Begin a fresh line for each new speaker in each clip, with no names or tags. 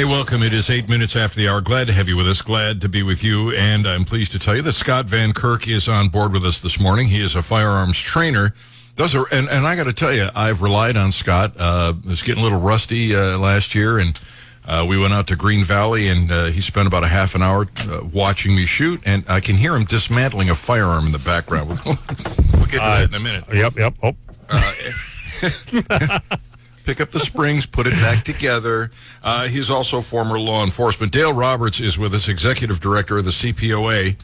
Hey, welcome. It is eight minutes after the hour. Glad to have you with us. Glad to be with you. And I'm pleased to tell you that Scott Van Kirk is on board with us this morning. He is a firearms trainer. Does a, and, and I got to tell you, I've relied on Scott. Uh, it was getting a little rusty uh, last year, and uh, we went out to Green Valley, and uh, he spent about a half an hour uh, watching me shoot, and I can hear him dismantling a firearm in the background. we'll get to that in a minute.
Yep, yep. Oh,
pick up the springs, put it back together. Uh, he's also former law enforcement. Dale Roberts is with us, executive director of the CPOA.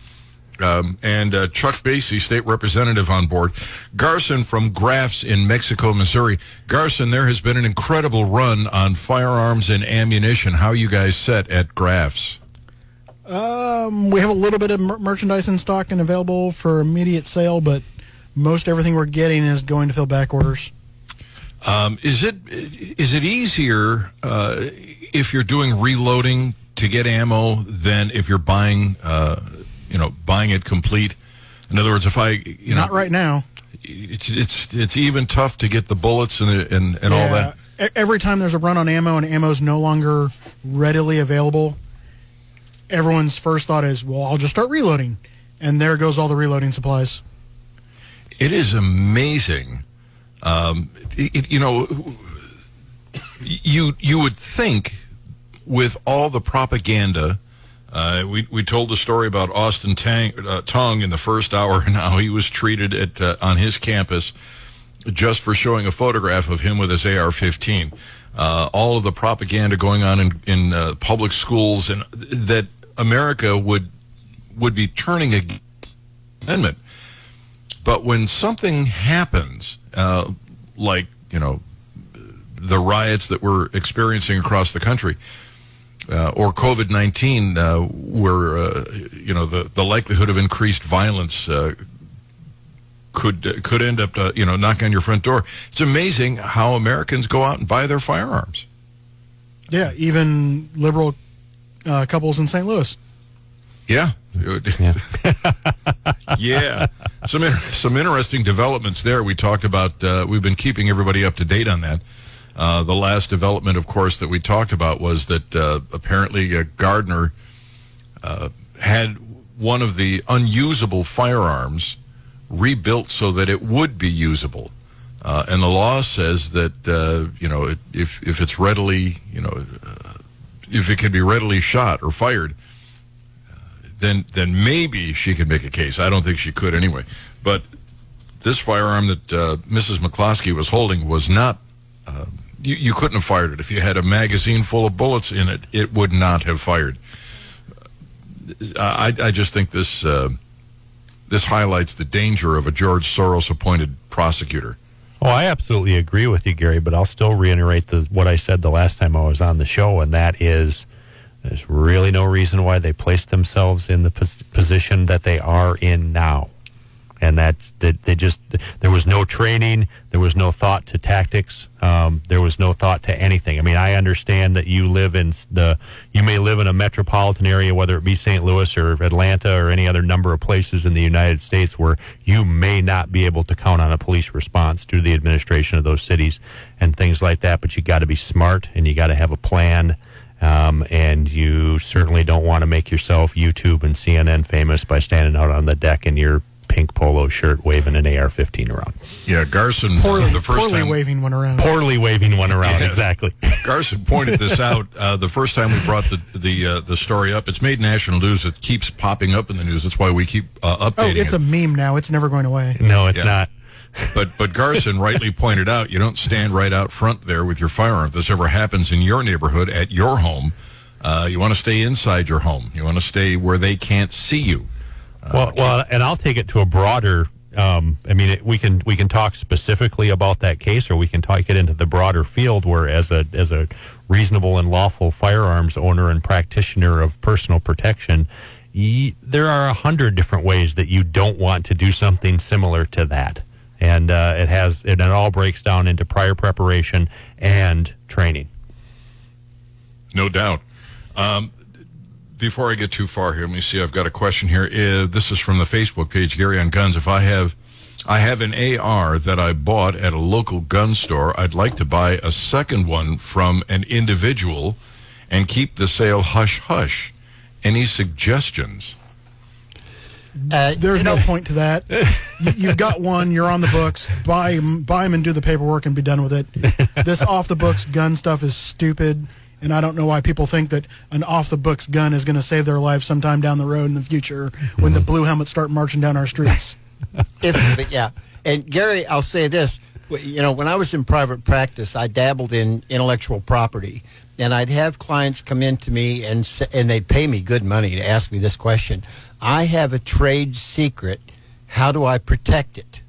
Um, and uh, Chuck Basye, state representative, on board. Garson from Graf's in Mexico, Missouri. Garson, there has been an incredible run on firearms and ammunition. How you guys set at Graf's?
Um, we have a little bit of mer- merchandise in stock and available for immediate sale, but most everything we're getting is going to fill back orders.
Um, is it is it easier uh, if you're doing reloading to get ammo than if you're buying uh, you know buying it complete? In other words, if I you know
Not right now.
it's it's it's even tough to get the bullets and and, and all that.
Every time there's a run on ammo and ammo's no longer readily available, everyone's first thought is, well, I'll just start reloading. And there goes all the reloading supplies.
It is amazing. Um, it, you know, you you would think with all the propaganda. Uh, we we told the story about Austin Tang, uh, Tong in the first hour, and how he was treated at uh, on his campus just for showing a photograph of him with his AR-15. Uh, all of the propaganda going on in in uh, public schools, and that America would would be turning the amendment. But when something happens, uh, like you know, the riots that we're experiencing across the country, uh, or COVID nineteen, uh, where uh, you know the the likelihood of increased violence uh, could could end up you know knocking on your front door. It's amazing how Americans go out and buy their firearms.
Yeah, even liberal couples in St. Louis.
Yeah. Yeah. Some some interesting developments there. We talked about. Uh, we've been keeping everybody up to date on that. Uh, the last development, of course, that we talked about was that uh, apparently uh, Gardner uh, had one of the unusable firearms rebuilt so that it would be usable. Uh, and the law says that uh, you know if if it's readily you know uh, if it can be readily shot or fired, then then maybe she could make a case. I don't think she could anyway. But this firearm that uh, Mrs. McCloskey was holding was not. Uh, you, you couldn't have fired it if you had a magazine full of bullets in it. It would not have fired. I, I just think this uh, this highlights the danger of a George Soros appointed prosecutor.
Oh, I absolutely agree with you, Gary. But I'll still reiterate the, what I said the last time I was on the show, and that is, there's really no reason why they placed themselves in the pos- position that they are in now, and that's that they just there was no training, there was no thought to tactics, um, there was no thought to anything. I mean, I understand that you live in the you may live in a metropolitan area, whether it be St. Louis or Atlanta or any other number of places in the United States where you may not be able to count on a police response to the administration of those cities and things like that. But you got to be smart and you got to have a plan. Um, and you certainly don't want to make yourself YouTube and CNN famous by standing out on the deck in your pink polo shirt waving an AR-15 around.
Yeah, Garson.
Poorly,
the first
poorly
time,
waving one around.
Poorly waving one around,
Yeah.
exactly.
Garson pointed this out uh, the first time we brought the the uh, the story up. It's made national news. It keeps popping up in the news. That's why we keep uh,
oh, it's
it.
a meme now. It's never going away.
No, it's
Yeah.
not.
But but Garson rightly pointed out you don't stand right out front there with your firearm. If this ever happens in your neighborhood at your home, uh, you want to stay inside your home. You want to stay where they can't see you.
Well, well, and I'll take it to a broader. Um, I mean, it, we can we can talk specifically about that case, or we can take it into the broader field, where as a as a reasonable and lawful firearms owner and practitioner of personal protection, there are a hundred different ways that you don't want to do something similar to that, and uh, it has it, it all breaks down into prior preparation and training.
No doubt. Um, before I get too far here, let me see. I've got a question here. Uh, this is from the Facebook page, Gary on Guns. If I have, I have an AR that I bought at a local gun store. I'd like to buy a second one from an individual and keep the sale hush hush. Any suggestions?
Uh,
There's no point to that. you, you've got one. You're on the books. Buy buy them and do the paperwork and be done with it. This off the books gun stuff is stupid, and I don't know why people think that an off the books gun is going to save their life sometime down the road in the future when the blue helmets start marching down our streets.
if, yeah. And Gary, I'll say this. You know, when I was in private practice, I dabbled in intellectual property, and I'd have clients come in to me and and they'd pay me good money to ask me this question. I have a trade secret. How do I protect it?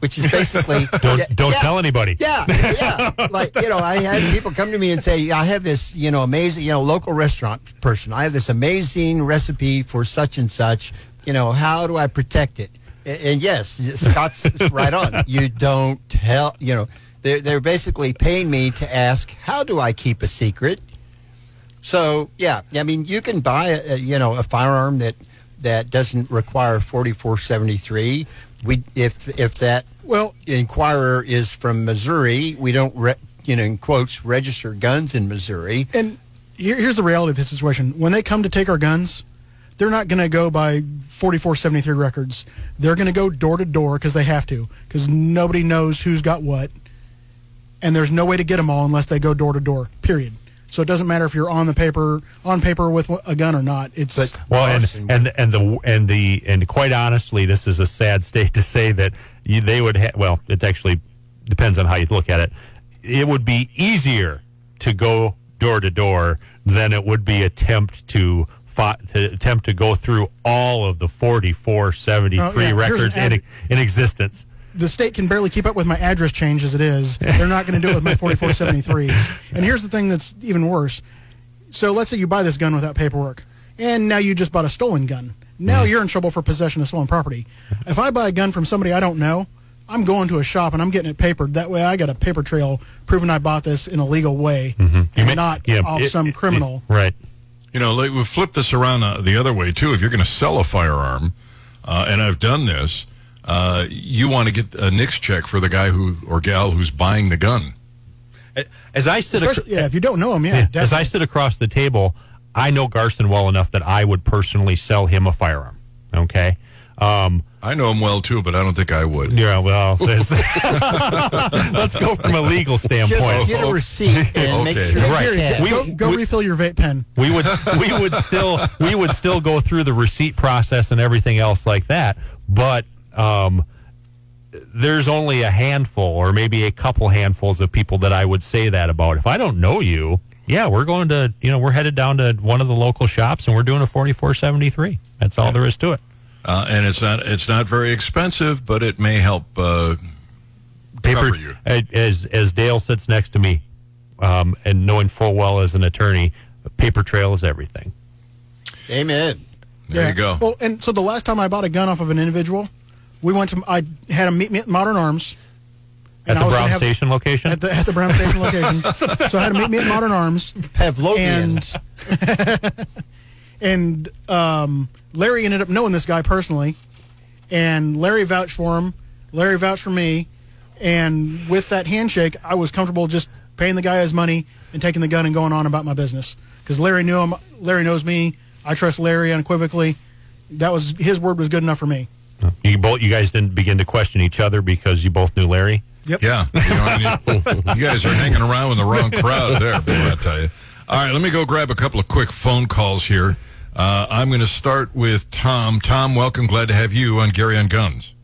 Which is basically
Don't
Yeah,
don't
yeah.
tell anybody.
Yeah, yeah. like you know, I had people come to me and say, "I have this, you know, amazing, you know, local restaurant person. I have this amazing recipe for such and such. You know, how do I protect it?" A- And yes, Scott's right on. You don't tell. You know, they're they're basically paying me to ask, "How do I keep a secret?" So yeah, I mean, you can buy a, a, you know a firearm that that doesn't require forty four seventy three. We if if that
Well,
inquirer is from Missouri. We don't, re, you know, in quotes, register guns in Missouri.
and here, here's the reality of the situation. When they come to take our guns, they're not going to go by 4473 records. They're going to go door to door because they have to, because nobody knows who's got what. And there's no way to get them all unless they go door to door, period. So it doesn't matter if you're on the paper, on paper with a gun or not. It's
But
Well, and,
Larson-
and and the and the and quite honestly, this is a sad state to say that you, they would. Ha- well, it actually depends on how you look at it. It would be easier to go door to door than it would be attempt to fi- to attempt to go through all of the forty four seventy
Oh,
three
yeah,
records
an
in, in existence.
The state can barely keep up with my address change as it is. They're not going to do it with my 4473s. And here's the thing that's even worse. So let's say you buy this gun without paperwork, and now you just bought a stolen gun. Now you're in trouble for possession of stolen property. If I buy a gun from somebody I don't know, I'm going to a shop and I'm getting it papered. That way I got a paper trail proving I bought this in a legal way and
may-
not
yeah,
off
it-
some
it-
criminal.
right?
You know, like, we flip this around uh, the other way too. If you're going to sell a firearm, uh, and I've done this, uh, you want to get a NICS check for the guy who or gal who's buying the gun.
As I sit, ac-
yeah, if you don't know him, yeah,
Yeah, as. I sit across the table, I know Garson well enough that I would personally sell him a firearm. Okay. Um,
I know him well too, but I don't think I would.
yeah, well, let's go from a legal
Just
standpoint.
get a receipt and make sure
Right. We-
go go
we-
refill your vape pen.
We would we would still we would still go through the receipt process and everything else like that, but um, there's only a handful or maybe a couple handfuls of people that I would say that about. If I don't know you, yeah, we're going to you know we're headed down to one of the local shops and we're doing a 4473. That's all there is to it.
Uh, and it's not it's not very expensive, but it may help uh,
paper
cover you.
as as Dale sits next to me, um, and knowing full well as an attorney, paper trail is everything.
Amen.
There you go.
Well, and so the last time I bought a gun off of an individual, we went to I had him meet me at Modern Arms.
At the Brown
have-
Station location,
At the at the Brown Station location. so I had him meet me at Modern Arms,
Pavlovian.
and and um, Larry ended up knowing this guy personally, and Larry vouched for him. Larry vouched for me, and with that handshake, I was comfortable just paying the guy his money and taking the gun and going on about my business because Larry knew him. Larry knows me. I trust Larry unequivocally. That was his word was good enough for me.
You both you guys didn't begin to question each other because you both knew Larry.
Yep.
Yeah, you, know, I mean, you guys are hanging around with the wrong crowd there, boy, I tell you. All right, let me go grab a couple of quick phone calls here. Uh, I'm going to start with Tom. Tom, welcome. Glad to have you on Gary on Guns.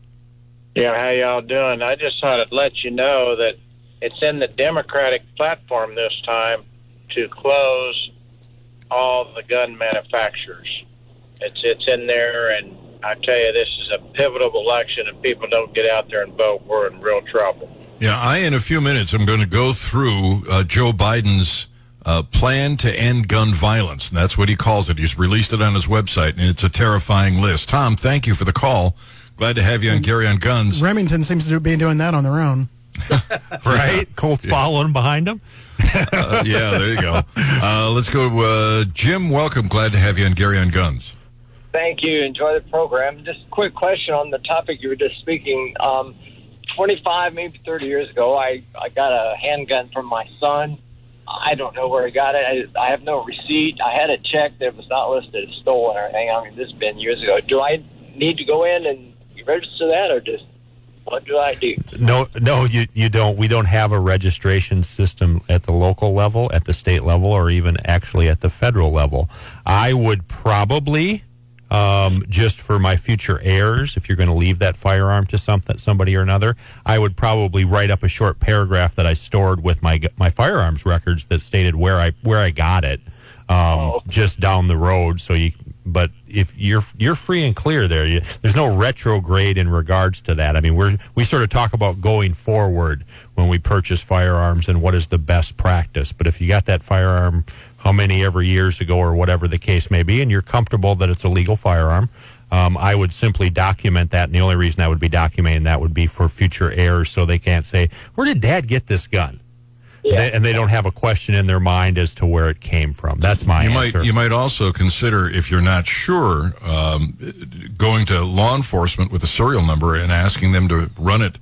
Yeah, how y'all doing? I just thought I'd let you know that it's in the Democratic platform this time to close all the gun manufacturers. It's it's in there, and I tell you, this is a pivotal election. If people don't get out there and vote, we're in real trouble.
Yeah, I, in a few minutes, I'm going to go through uh, Joe Biden's uh, plan to end gun violence. And that's what he calls it. He's released it on his website, and it's a terrifying list. Tom, thank you for the call. Glad to have you on Gary on Guns.
Remington seems to be doing that on their own.
Right, Colts following behind him.
Uh, yeah, there you go. Uh, let's go. Uh, Jim, welcome. Glad to have you on Gary on Guns.
Thank you. Enjoy the program. Just a quick question on the topic you were just speaking. Um, 25, maybe 30 years ago, I, I got a handgun from my son. I don't know where he got it. I, I have no receipt. I had it checked. It was not listed as stolen or anything. I mean, this has been years ago. Do I need to go in and register that, or just what do I do?
No, no, you you don't. We don't have a registration system at the local level, at the state level, or even actually at the federal level. I would probably um, just for my future heirs, if you're going to leave that firearm to some, somebody or another, I would probably write up a short paragraph that I stored with my my firearms records that stated where I where I got it, um, just down the road. So you, but if you're you're free and clear there, you, there's no retrograde in regards to that. I mean, we're we sort of talk about going forward when we purchase firearms and what is the best practice. But if you got that firearm how many ever years ago or whatever the case may be, and you're comfortable that it's a legal firearm, um, I would simply document that. And the only reason I would be documenting that would be for future heirs so they can't say, Where did dad get this gun?
Yeah.
They, and they don't have a question in their mind as to where it came from. That's my
You
answer.
might you might also consider if you're not sure um, going to law enforcement with a serial number and asking them to run it.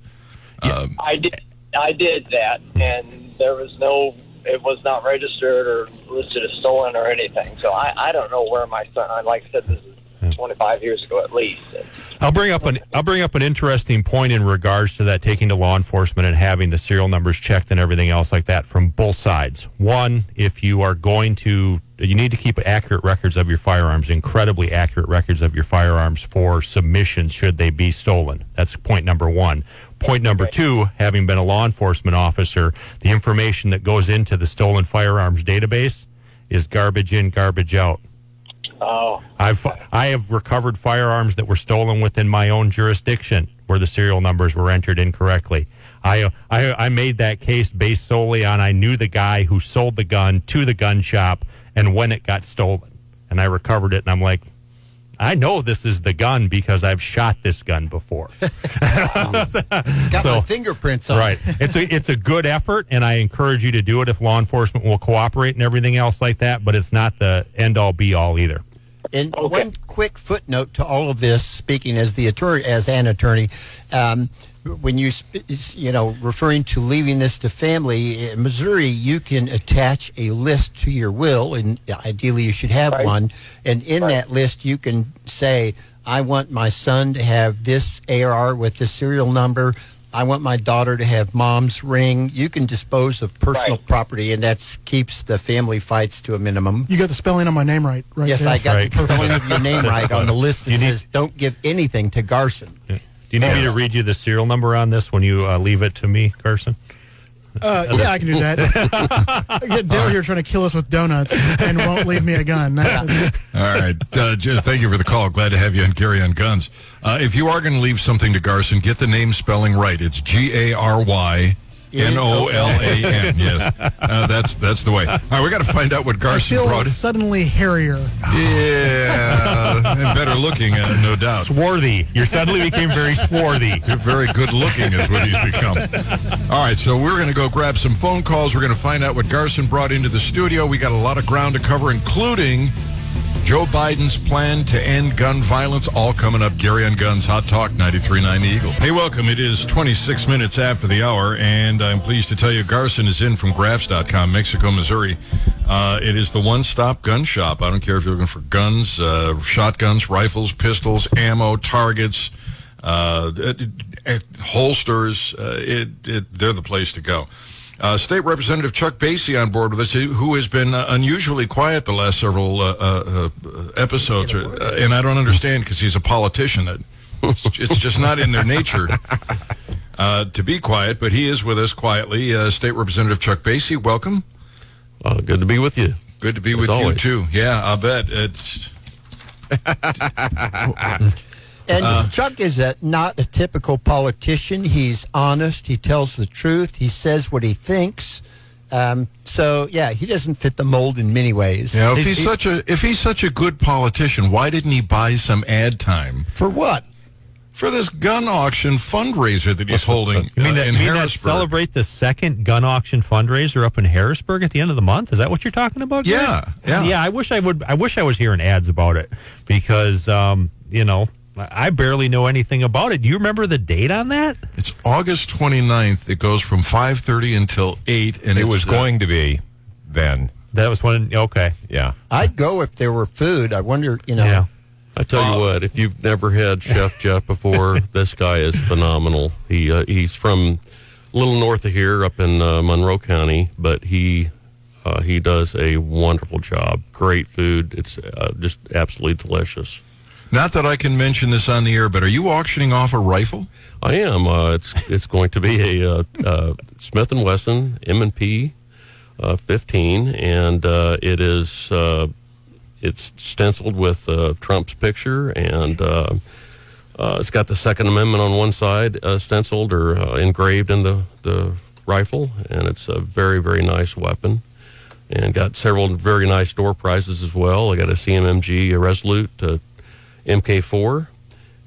Um,
I did. I did that, and there was no. It was not registered or listed as stolen or anything. So I, I don't know where my son. I like said, this is 25 years ago at least.
I'll bring up an I'll bring up an interesting point in regards to that taking to law enforcement and having the serial numbers checked and everything else like that from both sides. One, if you are going to you need to keep accurate records of your firearms, incredibly accurate records of your firearms for submissions should they be stolen. That's point number 1. Point number 2, having been a law enforcement officer, the information that goes into the stolen firearms database is garbage in, garbage out.
Oh,
I've I have recovered firearms that were stolen within my own jurisdiction where the serial numbers were entered incorrectly. I I, I made that case based solely on I knew the guy who sold the gun to the gun shop and when it got stolen, and I recovered it. And I'm like, I know this is the gun because I've shot this gun before.
Um, it's got
So-
my fingerprints on it.
right. It's a it's a good effort, and I encourage you to do it if law enforcement will cooperate and everything else like that. But it's not the end all be all either.
And
Okay.
one quick footnote to all of this, speaking as the attorney, as an attorney, um, when you sp- you know referring to leaving this to family in Missouri, you can attach a list to your will, and ideally you should have
Right.
one. And in that list, you can say, "I want my son to have this AR with this serial number." I want my daughter to have mom's ring. You can dispose of personal
Right.
property, and that keeps the family fights to a minimum.
You got the spelling on my name right, right?
Yes,
there.
I got
Right.
the spelling of your name right on the list that
You need-
"Don't give anything to Garson."
Do you need me to read you the serial number on this when you uh, leave it to me, Garson?
Uh, yeah, I can do that. I get Dale here trying to kill us with donuts and won't leave me a gun.
All right. Uh, J- thank you for the call. Glad to have you on Gary on Guns. Uh, if you are going to leave something to Garson, get the name spelling right. It's G A R Y N O L A N. Yes, uh, that's that's the way. All right, we got to find out what
I
Garson
feel
brought.
suddenly hairier.
Yeah, and better looking, uh, no doubt.
Swarthy. You suddenly became very swarthy.
You're very good looking is what he's become. All right, so we're going to go grab some phone calls. We're going to find out what Garson brought into the studio. We got a lot of ground to cover, including Joe Biden's plan to end gun violence. All coming up. Gary on Guns, Hot Talk 93.9 The Eagle. Hey, welcome. It is 26 minutes after the hour, and I'm pleased to tell you Garson is in from Grafs.com, Mexico, Missouri. Uh, it is the one-stop gun shop. I don't care if you're looking for guns, uh, shotguns, rifles, pistols, ammo, targets, uh, holsters. Uh, it, it, they're the place to go. Uh, State Representative Chuck Basye on board with us, who has been uh, unusually quiet the last several uh, uh, uh, episodes, uh, and I don't understand because he's a politician. That it's, it's just not in their nature uh, to be quiet. But he is with us quietly. Uh, State Representative Chuck Basye, welcome.
Uh, good to be with you.
Good to be
As
with
always.
you too. Yeah, I bet. It's,
And
Uh.
Chuck is a, not a typical politician. He's honest. He tells the truth. He says what he thinks. Um, so yeah, he doesn't fit the mold in many ways.
you know, if
He's-
he's such a if he's such a good politician, why didn't he buy some ad time
For what?
for this gun auction fundraiser that he's holding
You mean
uh,
that,
in
you mean that celebrate the second gun auction fundraiser up in Harrisburg at the end of the month? Is that what you're talking about? Greg?
Yeah, yeah.
yeah. I wish I would. I wish I was hearing ads about it because um, you know I barely know anything about it. Do you remember the date on that?
It's August 29th. It goes from 5:30 until 8 and
It was
uh,
going to be
then.
That was when Okay.
Yeah.
I'd go if there were food. I wonder, you know.
Yeah.
I tell you what, if you've never had Chef Jeff before, this guy is phenomenal. He uh, he's from a little north of here, up in uh, Monroe County, but he uh, he does a wonderful job. Great food. It's uh, just absolutely delicious.
Not that I can mention this on the air, but are you auctioning off a rifle?
I am. Uh, it's it's going to be a uh, uh, Smith and Wesson M and P uh, 15, and uh, it is uh, it's stenciled with Trump's picture, and it's got the Second Amendment on one side stenciled or engraved in the the rifle, and it's a very very nice weapon. And got several very nice door prizes as well. I got a CMMG Resolute uh, MK4,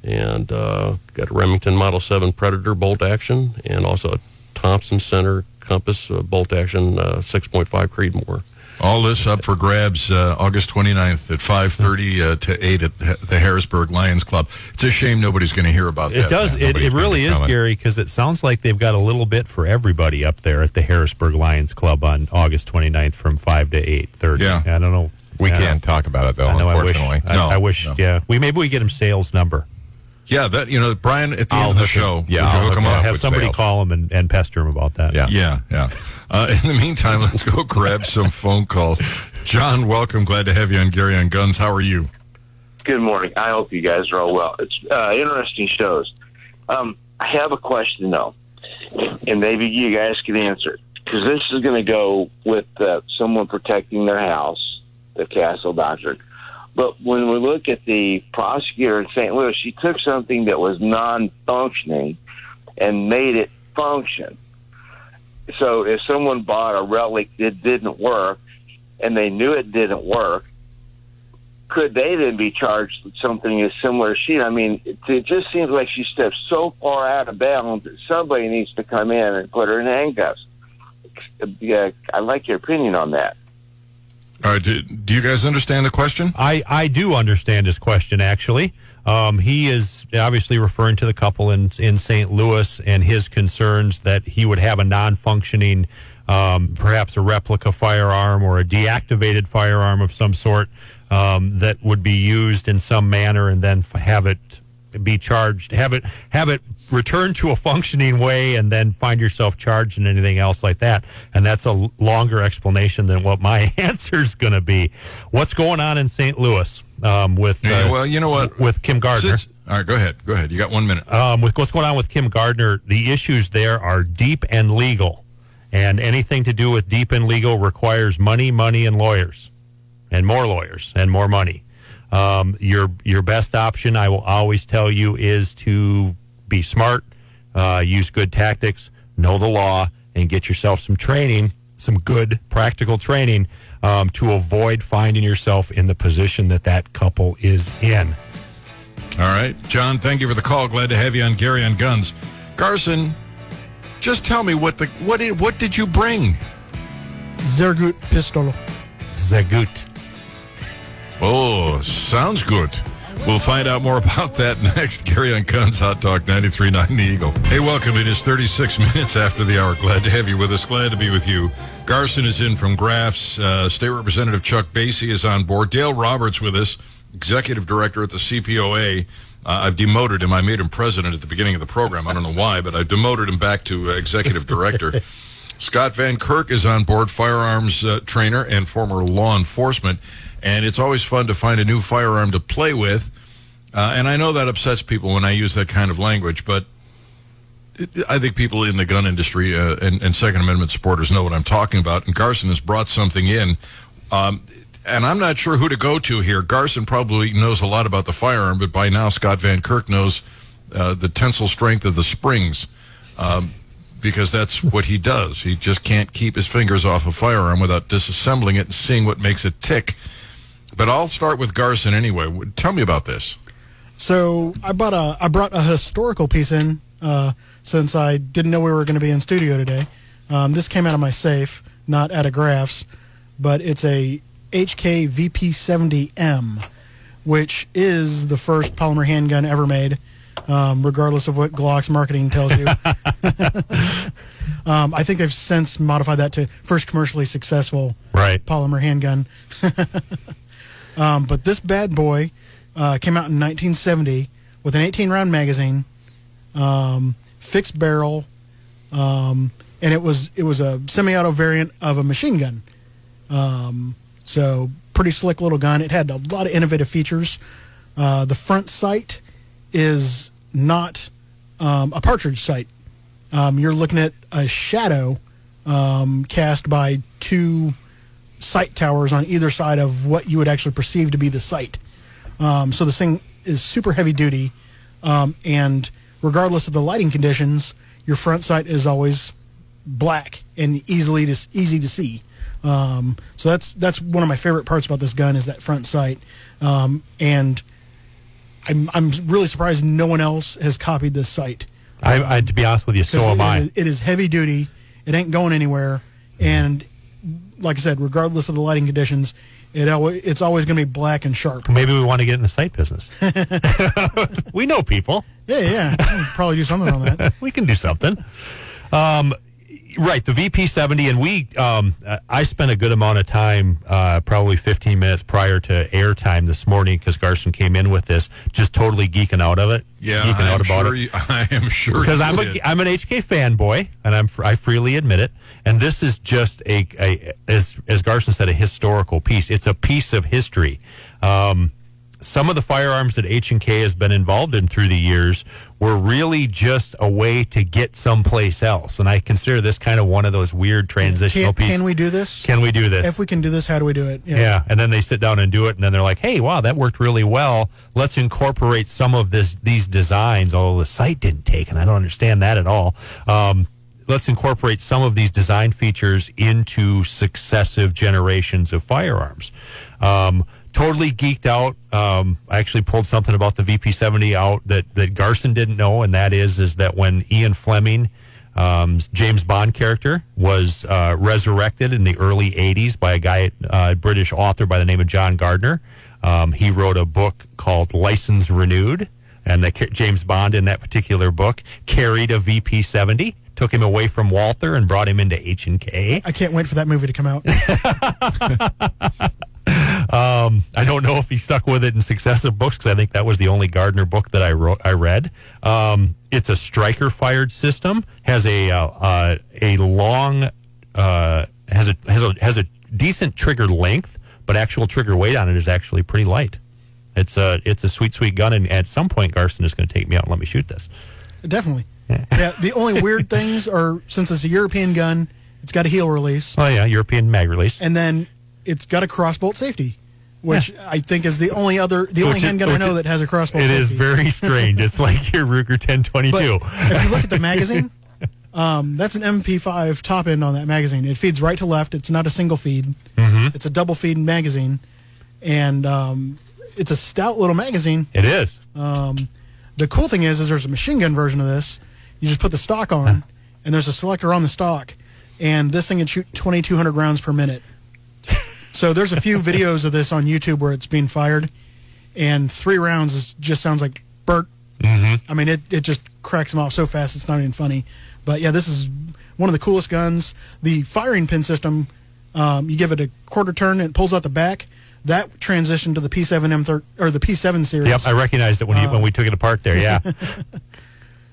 and uh, got a Remington Model 7 Predator bolt action, and also a Thompson Center Compass uh, bolt action uh, 6.5 Creedmoor.
All this up for grabs uh, August 29th at 5.30 uh, to 8 at the Harrisburg Lions Club. It's a shame nobody's going to hear about that.
It does. It,
Nobody's
it really is,
coming.
Gary, because it sounds like they've got a little bit for everybody up there at the Harrisburg Lions Club on August 29th from 5 to 8.30.
Yeah.
I don't know.
We
I
can't talk about it, though,
I know. I wish.
unfortunately.
I,
No,
I wish.
no.
Yeah. We maybe we get him sales number.
Yeah, that you know, Brian, at the
I'll
end of the
hook him-
show,
yeah,
you
I'll
hook
hook
him
him
up?
up.
Have
with
somebody
sales.
call him and, and pester him about that.
Yeah.
Yeah, yeah. Uh, in the meantime, let's go grab some phone calls. John, welcome. Glad to have you on Gary on Guns. How are you?
Good morning. I hope you guys are all well. It's uh, interesting shows. Um, I have a question though, and maybe you guys can answer it because this is going to go with uh, someone protecting their house, the Castle Doctrine. But when we look at the prosecutor in St. Louis, she took something that was non-functioning and made it function. So if someone bought a relic that didn't work and they knew it didn't work, could they then be charged with something as similar as she? I mean, it, just seems like she stepped so far out of bounds that somebody needs to come in and put her in handcuffs. Yeah, I'd like your opinion on that.
All right, do, do you guys understand the question?
I, I do understand his question, actually. Um, he is obviously referring to the couple in, in St. Louis and his concerns that he would have a non functioning, um, perhaps a replica firearm or a deactivated firearm of some sort um, that would be used in some manner and then have it be charged, have it have it return to a functioning way, and then find yourself charged and anything else like that. And that's a longer explanation than what my answer is going to be. What's going on in St. Louis um, with
Yeah,
uh,
well, you know what?
with Kim Gardner?
Since- all right, go ahead. Go ahead. You got one minute.
um, with what's going on with Kim Gardner, the issues there are deep and legal, and anything to do with deep and legal requires money, money, and lawyers, and more lawyers and more money. Um, your your best option, I will always tell you, is to be smart, uh, use good tactics, know the law, and get yourself some training, some good practical training um, to avoid finding yourself in the position that that couple is in.
All right, John. Thank you for the call. Glad to have you on Gary on Guns. Garson, just tell me what the what did what did you bring?
Zergut pistol.
Zagut.
Oh, sounds good. We'll find out more about that next. Gary on Guns Hot Talk 93.9 The Eagle. Hey, welcome. It is 36 minutes after the hour. Glad to have you with us. Glad to be with you. Garson is in from Graf's. Uh, State Representative Chuck Basye is on board. Dale Roberts with us, Executive Director at the CPOA. Uh, I've demoted him. I made him president at the beginning of the program. I don't know why, but I demoted him back to uh, Executive Director. Scott Van Kirk is on board, firearms uh, trainer and former law enforcement. And it's always fun to find a new firearm to play with. Uh, and I know that upsets people when I use that kind of language, but it, I think people in the gun industry uh, and, and Second Amendment supporters know what I'm talking about. And Garson has brought something in. Um, and I'm not sure who to go to here. Garson probably knows a lot about the firearm, but by now Scott Van Kirk knows uh, the tensile strength of the springs. Um, because that's what he does. He just can't keep his fingers off a firearm without disassembling it and seeing what makes it tick. But I'll start with Garson anyway. Tell me about this.
So I bought a I brought a historical piece in uh, since I didn't know we were going to be in studio today. Um, this came out of my safe, not out of Graf's, but it's a HK VP70M, which is the first polymer handgun ever made. um, regardless of what Glock's marketing tells you. um, I think they've since modified that to first commercially successful
Right.
polymer handgun. um, but this bad boy uh, came out in 1970 with an 18 round magazine, um, fixed barrel, um, and it was it was a semi-auto variant of a machine gun. Um, so pretty slick little gun. It had a lot of innovative features. Uh, the front sight is not um, a partridge sight. Um, you're looking at a shadow cast by two sight towers on either side of what you would actually perceive to be the sight. Um, so this thing is super heavy duty, um, and regardless of the lighting conditions, your front sight is always black and easily to, easy to see. Um, so that's that's one of my favorite parts about this gun is that front sight, um, and I'm I'm really surprised no one else has copied this sight.
I, I, to be honest with you, so am
it
I.
it is heavy duty. It ain't going anywhere, and like I said, regardless of the lighting conditions, it always, it's always going to be black and sharp.
Maybe we want to get in the sight business. we know people.
Yeah, yeah, I'll probably do something on that.
we can do something. Um, right, the VP70, and we. Um, uh, I spent a good amount of time, uh, probably 15 minutes prior to airtime this morning, because Garson came in with this, just totally geeking out of it.
Yeah,
geeking
I
out
am
about
sure
it.
you- I am sure
because I'm
did.
a I'm an HK fanboy, and I'm I freely admit it. And this is just a, a as as Garson said, a historical piece. It's a piece of history. Um, some of the firearms that H and K has been involved in through the years were really just a way to get someplace else, and I consider this kind of one of those weird transitional
Can,
pieces.
can we do this?
Can we do this?
If we can do this, how do we do it?
Yeah. and then they sit down and do it, and then they're like, "Hey, wow, that worked really well. Let's incorporate some of this these designs." Although the sight didn't take, and I don't understand that at all. Um, let's incorporate some of these design features into successive generations of firearms. Um, totally geeked out. Um, I actually pulled something about the VP70 out that that Garson didn't know, and that is is that when Ian Fleming um, James Bond character was uh, resurrected in the early 80s by a guy, uh, British author by the name of John Gardner. Um, he wrote a book called License Renewed, and the, James Bond in that particular book carried a VP70, took him away from Walther and brought him into H&K.
I can't wait for that movie to come out.
Um, I don't know if he stuck with it in successive books because I think that was the only Gardner book that I wrote. I read. Um, it's a striker fired system. Has a uh, uh, a long uh, has a has a has a decent trigger length, but actual trigger weight on it is actually pretty light. It's a it's a sweet sweet gun, and at some point Garson is going to take me out and let me shoot this.
Definitely. Yeah. The only weird things are since it's a European gun, it's got a heel release,
Oh yeah, European mag release.
and then it's got a crossbolt safety, which I think is the only other the only
Which is-
handgun I know
is-
that has a crossbolt.
It is
safety.
very strange. it's like your Ruger 1022.
But if you look at the magazine, um, that's an MP5 top end on that magazine. It feeds right to left. It's not a single feed.
Mm-hmm.
It's a double feed magazine, and um, it's a stout little magazine.
it is.
Um, the cool thing is, is there's a machine gun version of this. You just put the stock on, and there's a selector on the stock, and this thing can shoot 2,200 rounds per minute. So there's a few videos of this on YouTube where it's being fired, and three rounds is, just sounds like Bert.
Mm-hmm.
I mean, it, it just cracks them off so fast it's not even funny. But yeah, this is one of the coolest guns. The firing pin system, um, you give it a quarter turn and it pulls out the back. That transitioned to the P7 M3 or the P7 series.
Yep, I recognized it when, you, when we took it apart there. Yeah.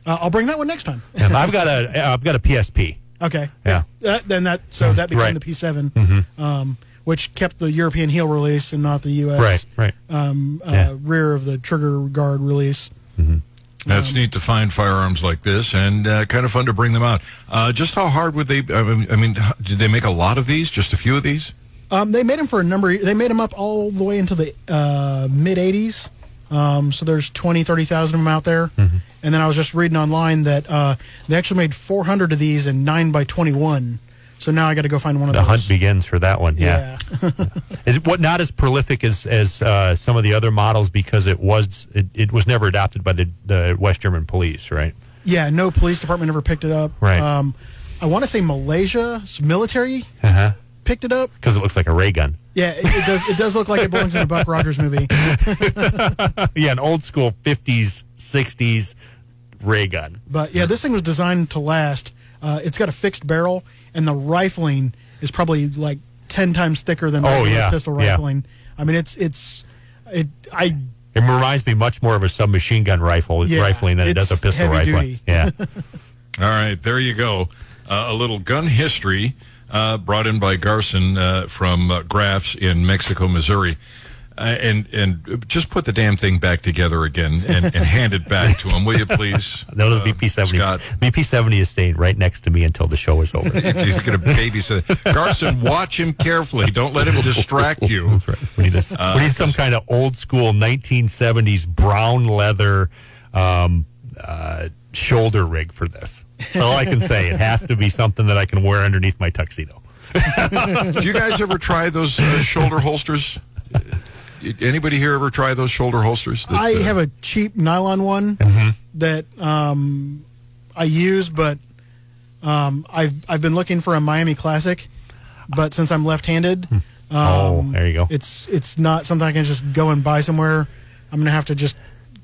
Uh, I'll bring that one next time.
And I've got a I've got a PSP.
Okay.
Yeah.
That, then that so that became
Right.
the P7, um, which kept the European heel release and not the U.S.
Right, right.
Um, uh,
Yeah.
rear of the trigger guard release.
That's neat to find firearms like this, and uh, kind of fun to bring them out. Uh, just how hard would they? I mean, I mean, h- did they make a lot of these? Just a few of these?
Um, they made them for a number. They made them up all the way into the uh, mid '80s. Um, so there's 20, 30,000 of them out there.
Mm-hmm.
And then I was just reading online that uh, they actually made 400 of these in 9 by 21. So now I got to go find one of
The
those.
The hunt begins for that one. Yeah. Is what not as prolific as as uh, some of the other models because it was it, it was never adopted by the the West German police, right?
Yeah, no police department ever picked it up.
Right.
Um, I want to say Malaysia's military
Uh huh.
Picked it up.
because it looks like a ray gun.
Yeah, it, it does. It does look like it belongs in a Buck Rogers movie.
Yeah, an old school '50s, '60s ray gun.
But yeah, this thing was designed to last. Uh, it's got a fixed barrel, and the rifling is probably like ten times thicker than
Oh, yeah,
pistol
yeah.
rifling. I mean, it's it's it. I
It reminds me much more of a submachine gun rifle
Yeah,
rifling than it does a pistol
heavy
rifling.
duty.
Yeah.
All right, there you go. Uh, a little gun history uh, brought in by Garson uh, from uh, Graf's in Mexico, Missouri. Uh, and and just put the damn thing back together again and, and hand it back to him, will you please?
No, the
Uh,
VP seventy. VP seventy is staying right next to me until the show is over.
He's going to babysit. Garson, watch him carefully. Don't let him distract you.
That's right. We need, a, we need some kind of old school 1970s brown leather um, uh, shoulder rig for this. That's all I can say. It has to be something that I can wear underneath my tuxedo.
Do you guys ever try those uh, shoulder holsters? Anybody here ever try those shoulder holsters? that,
I
uh,
have a cheap nylon one
Mm-hmm.
that um, I use, but um, I've I've been looking for a Miami Classic, but since I'm left-handed, um,
Oh, there you go.
It's it's not something I can just go and buy somewhere. I'm gonna have to just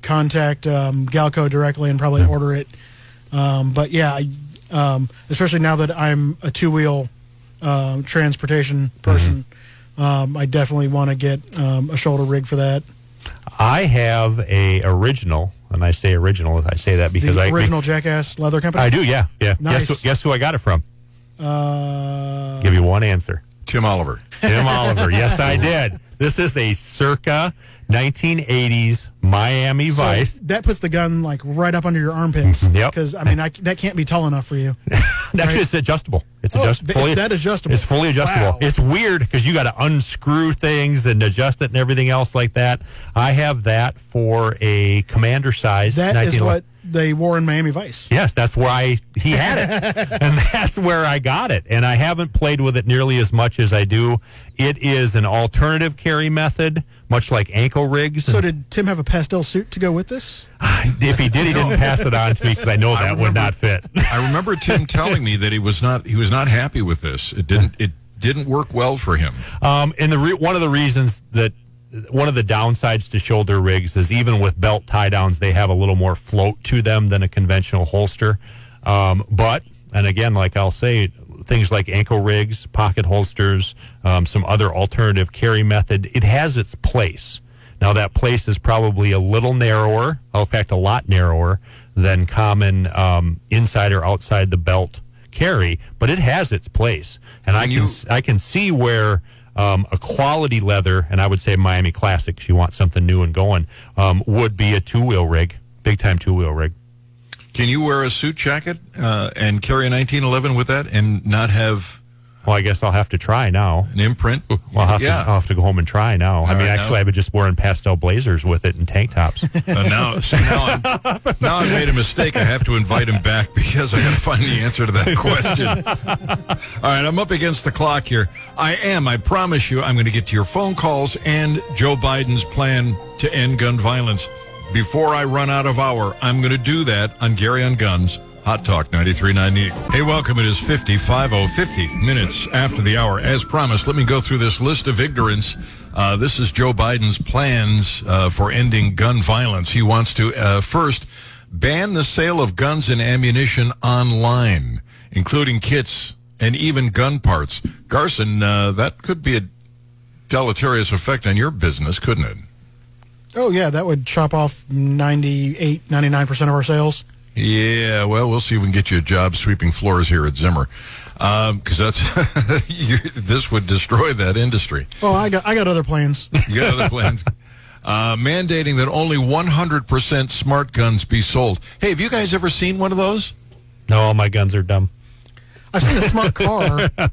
contact um, Galco directly and probably order it. Um, but yeah, I, um, especially now that I'm a two-wheel um, transportation person,
Mm-hmm.
um, I definitely want to get um, a shoulder rig for that.
I have a original, and I say original. I say that because
the
I
original Jackass leather company.
I do. Yeah, yeah.
Nice.
Guess, who, guess who I got it from?
Uh,
Give you one answer.
Tim Oliver.
Tim Oliver. Yes, I did. This is a circa 1980s Miami
so
Vice.
that puts the gun like right up under your armpits. Mm-hmm.
Yep.
Because I mean, I, that can't be tall enough for you.
Actually, it's adjustable. It's
Oh,
adjustable. Fully,
that adjustable.
It's fully adjustable.
Wow.
It's weird because you got to unscrew things and adjust it and everything else like that. I have that for a commander size.
That is what they wore in Miami Vice.
Yes, that's where I he had it, and that's where I got it. And I haven't played with it nearly as much as I do. It is an alternative carry method, much like ankle rigs.
So did Tim have a pastel suit to go with this?
if he did, he didn't pass it on to me because I know that would
remember-
not fit.
I remember Tim telling me that he was not he was not happy with this. It didn't it didn't work well for him.
Um, and the re- one of the reasons that one of the downsides to shoulder rigs is even with belt tie downs, they have a little more float to them than a conventional holster. Um, but and again, like I'll say, things like ankle rigs, pocket holsters, um, some other alternative carry method, it has its place. Now that place is probably a little narrower, in fact, a lot narrower than common um, inside or outside the belt carry, but it has its place, and I
Can you-
I can see where um, a quality leather, and I would say Miami Classics, you want something new and going, um, would be a two wheel rig, big time two wheel rig.
Can you wear a suit jacket uh, and carry a 1911 with that and not have
Well, I guess I'll have to try now.
an imprint?
Well, I'll have,
yeah.
to, I'll have to go home and try now. I mean,
right,
actually,
now-
I've been just wearing pastel blazers with it and tank tops.
Uh, now, see, now, I'm, now I've made a mistake. I have to invite him back because I got to find the answer to that question. All right, I'm up against the clock here. I am. I promise you, I'm going to get to your phone calls and Joe Biden's plan to end gun violence. Before I run out of hour, I'm going to do that on Gary on Guns. Hot Talk 93.9 Hey, welcome. It is 50, 50 minutes after the hour. As promised, let me go through this list of ignorance. Uh, this is Joe Biden's plans uh, for ending gun violence. He wants to uh, first ban the sale of guns and ammunition online, including kits and even gun parts. Garson, uh, that could be a deleterious effect on your business, couldn't it?
Oh yeah, that would chop off 98, 99 percent of our sales.
Yeah, well, we'll see if we can get you a job sweeping floors here at Zimmer, because that's you, this would destroy that industry.
Well, I got I got other plans.
You got other plans? Uh, mandating that only 100% smart guns be sold. Hey, have you guys ever seen one of those?
no, all my guns are dumb.
I've seen a smart car.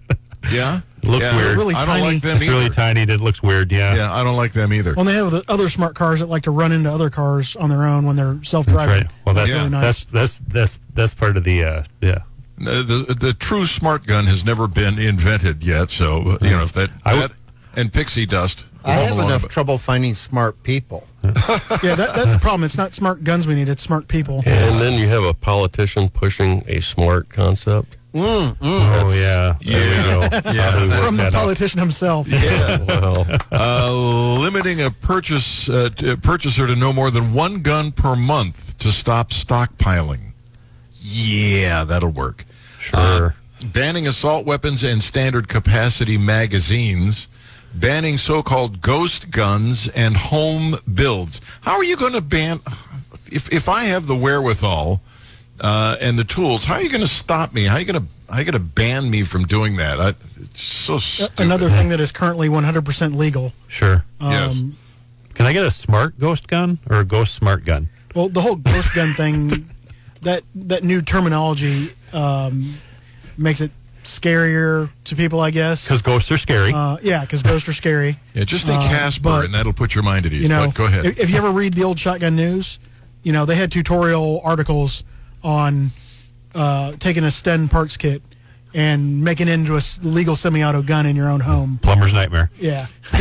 Yeah,
Look
yeah,
weird.
Really
I don't
tiny.
like them
It's
either.
really tiny. It looks weird. Yeah.
Yeah, I don't like them either.
Well, they have the other smart cars that like to run into other cars on their own when they're self-driving.
right. Well, that's
Yeah.
really
that's
nice.
that's that's that's part of the uh, yeah.
Uh, the the true smart gun has never been invented yet. So you know if that,
I
that and pixie dust.
I have enough
of
trouble finding smart people.
yeah, that, that's the problem. It's not smart guns we need; it's smart people.
And then you have a politician pushing a smart concept.
Oh yeah, There we go. That's how
From the
that out.
politician himself.
Well,
Uh, limiting a purchase uh, to, purchaser to no more than one gun per month to stop stockpiling. Yeah, that'll work.
Sure.
banning assault weapons and standard capacity magazines, banning so-called ghost guns and home builds. How are you going to ban? If if I have the wherewithal uh, and the tools, how are you going to stop me? How are you going to how are you going to ban me from doing that? I, it's so stupid.
Another thing that is currently 100% legal.
Sure.
Yes.
Um,
Can I get a smart ghost gun or a ghost smart gun?
Well, the whole ghost gun thing, that that new terminology um, makes it scarier to people, I guess.
Because ghosts are scary.
Uh, yeah, because ghosts are scary.
Yeah, just think
Uh,
Casper,
but,
and that'll put your mind at ease.
You know,
But go ahead.
If, if you ever read the old Shotgun News, you know they had tutorial articles on uh, taking a Sten parts kit and making it into a legal semi-auto gun in your own home.
Plumber's nightmare.
Yeah,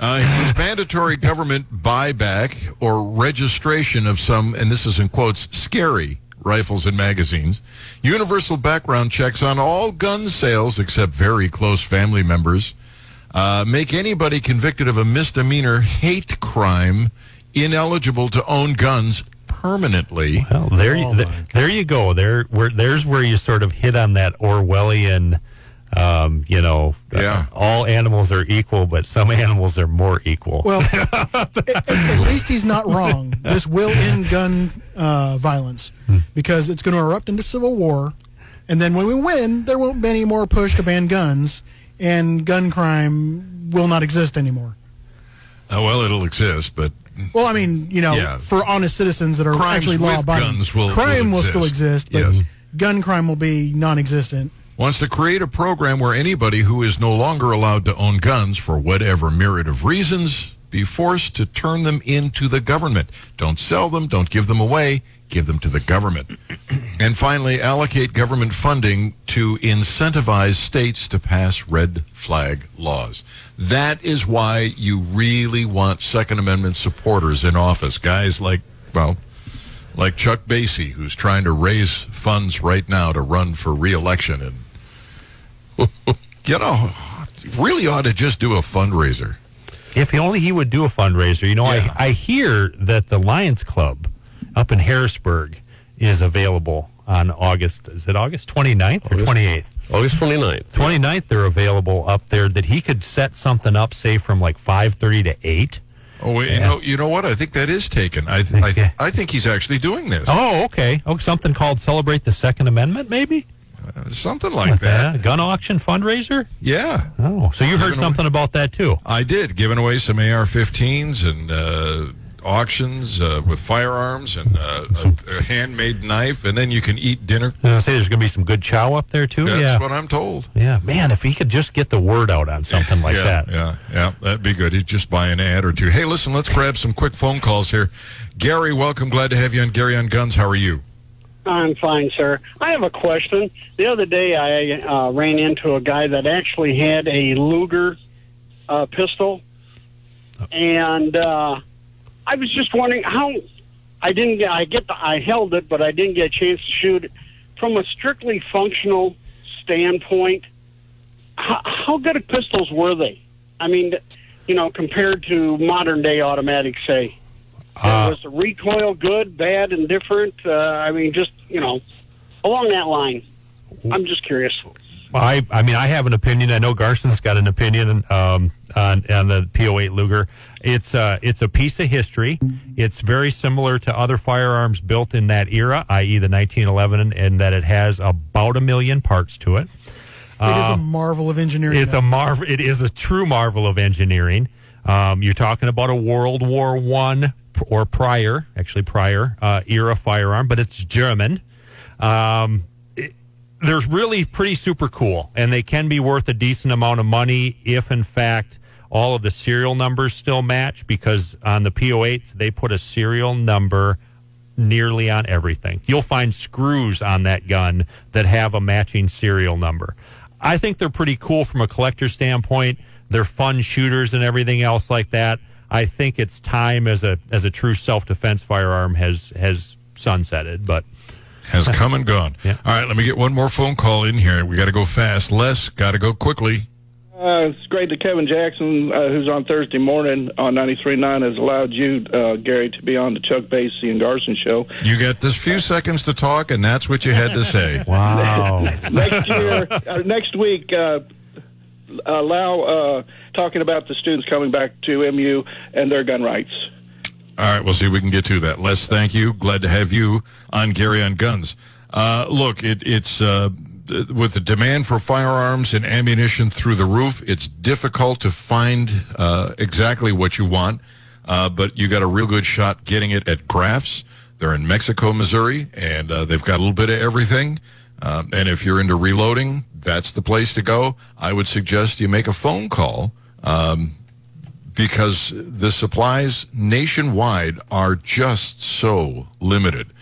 Uh, it was mandatory government buyback or registration of some, and this is in quotes, scary rifles and magazines. Universal background checks on all gun sales except very close family members. Uh, make anybody convicted of a misdemeanor hate crime ineligible to own guns permanently.
Well, there,
Oh,
you th- there you go. There, where, there's where you sort of hit on that Orwellian. Um, you know,
Yeah.
uh, all animals are equal, but some animals are more equal.
well, at, at least he's not wrong. This will end gun uh, violence because it's going to erupt into civil war, and then when we win, there won't be any more push to ban guns, and gun crime will not exist anymore.
Oh, well, it'll exist, but
Well, I mean, you know,
Yeah.
for honest citizens that are
Crimes
actually law abiding, crime
will
will, still
exist.
exist, but
Yes.
gun crime will be non-existent.
wants to create a program where anybody who is no longer allowed to own guns for whatever myriad of reasons be forced to turn them into the government. Don't sell them, don't give them away, give them to the government. and finally, allocate government funding to incentivize states to pass red flag laws. That is why you really want Second Amendment supporters in office. Guys like, well, like Chuck Basye, who's trying to raise funds right now to run for reelection. And, you know, really ought to just do a fundraiser.
If only he would do a fundraiser. You know,
Yeah.
I, I hear that the Lions Club up in Harrisburg is available on August, is it August 29th or
August.
28th?
August 29th.
29th, they're available up there that he could set something up, say, from like 5.30 to 8.
Oh, wait, you know, you know what? I think that is taken. I, th- I, th- I think he's actually doing this.
Oh, okay. Oh, something called Celebrate the Second Amendment, maybe?
Something like that.
Yeah, gun auction fundraiser?
Yeah,
Oh, so you heard
Giving away-
something about that too?
I did. Giving away some AR-15s and uh, auctions uh, with firearms and uh, a, a handmade knife, and then you can eat dinner.
I say there's going to be some good chow up there too.
That's
yeah,
what I'm told.
yeah, man. If he could just get the word out on something like
yeah,
that.
Yeah, yeah, that'd be good. He'd just buy an ad or two. Hey, listen, let's grab some quick phone calls here. Gary, welcome. Glad to have you on Gary on Guns. How are you?
I'm fine, sir. I have a question. The other day, I uh, ran into a guy that actually had a Luger uh, pistol, and uh, I was just wondering how. I didn't get. I get. The, I held it, but I didn't get a chance to shoot it. From a strictly functional standpoint, how, how good of pistols were they? I mean, you know, compared to modern day automatics, say.
Uh,
was the recoil good, bad, and different? Uh, I mean, just you know, along that line. I'm just curious.
I, I mean, I have an opinion. I know Garson's got an opinion um, on, on the P08 Luger. It's uh, it's a piece of history. It's very similar to other firearms built in that era, i.e., the 1911, in that it has about a million parts to it.
It is a marvel of engineering.
It's a marvel. It is a true marvel of engineering. Um, you're talking about a World War One or prior, actually prior uh, era firearm, but it's German. Um, it, they're really pretty super cool, and they can be worth a decent amount of money if, in fact, all of the serial numbers still match. Because on the P08 they put a serial number nearly on everything. You'll find screws on that gun that have a matching serial number. I think they're pretty cool from a collector standpoint. They're fun shooters and everything else like that. I think it's time as a as a true self defense firearm has has sunsetted, but
has come and gone.
Yeah.
All right, let me get one more phone call in here. We got to go fast. Les, got to go quickly.
Uh, it's great that Kevin Jackson, uh, who's on Thursday morning on 93.9, has allowed you, uh, Gary, to be on the Chuck Basye and Garson show.
You got this few seconds to talk, and that's what you had to say.
Wow.
Next year, uh, next week, uh, allow uh, talking about the students coming back to MU and their gun rights.
All right, we'll see if we can get to that. Les, thank you. Glad to have you on Gary on Guns. Uh, look, it, it's uh, th- with the demand for firearms and ammunition through the roof. It's difficult to find uh, exactly what you want, uh, but you got a real good shot getting it at Graf's. They're in Mexico, Missouri, and uh, they've got a little bit of everything. Um, and if you're into reloading, that's the place to go. I would suggest you make a phone call. Um, because the supplies nationwide are just so limited.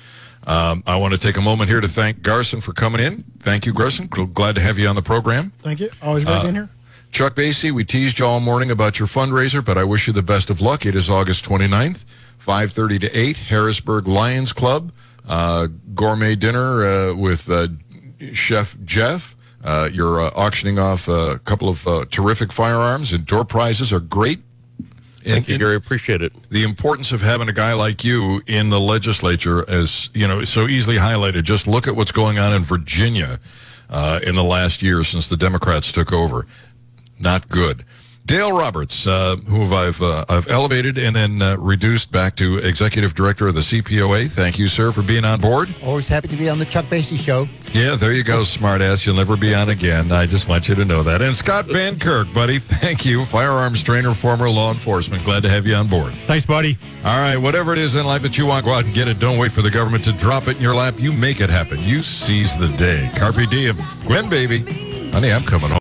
Um, I want to take a moment here to thank Garson for coming in. Thank you, Garson. Glad to have you on the program.
Thank you. Always great being here.
Chuck Basye, we teased you all morning about your fundraiser, but I wish you the best of luck. It is August 29th, 5.30 to 8, Harrisburg Lions Club. Uh, gourmet dinner uh, with uh, Chef Jeff. Uh, you're uh, auctioning off a couple of uh, terrific firearms, and door prizes are great.
Thank you, Gary. Appreciate it.
the importance of having a guy like you in the legislature as you know so easily highlighted just look at what's going on in virginia uh, in the last year since the democrats took over not good dale roberts uh, who i've uh, i've elevated and then uh, reduced back to executive director of the cpoa thank you sir for being on board
Always happy to be on the Chuck Basye show.
yeah there you go smartass you'll never be on again i just want you to know that and scott van kirk buddy thank you firearms trainer former law enforcement glad to have you on board
Thanks, buddy.
all right, whatever it is in life that you want, go out and get it. Don't wait for the government to drop it in your lap. You make it happen. You seize the day. Carpe diem. Gwen, baby. Honey, I'm coming home.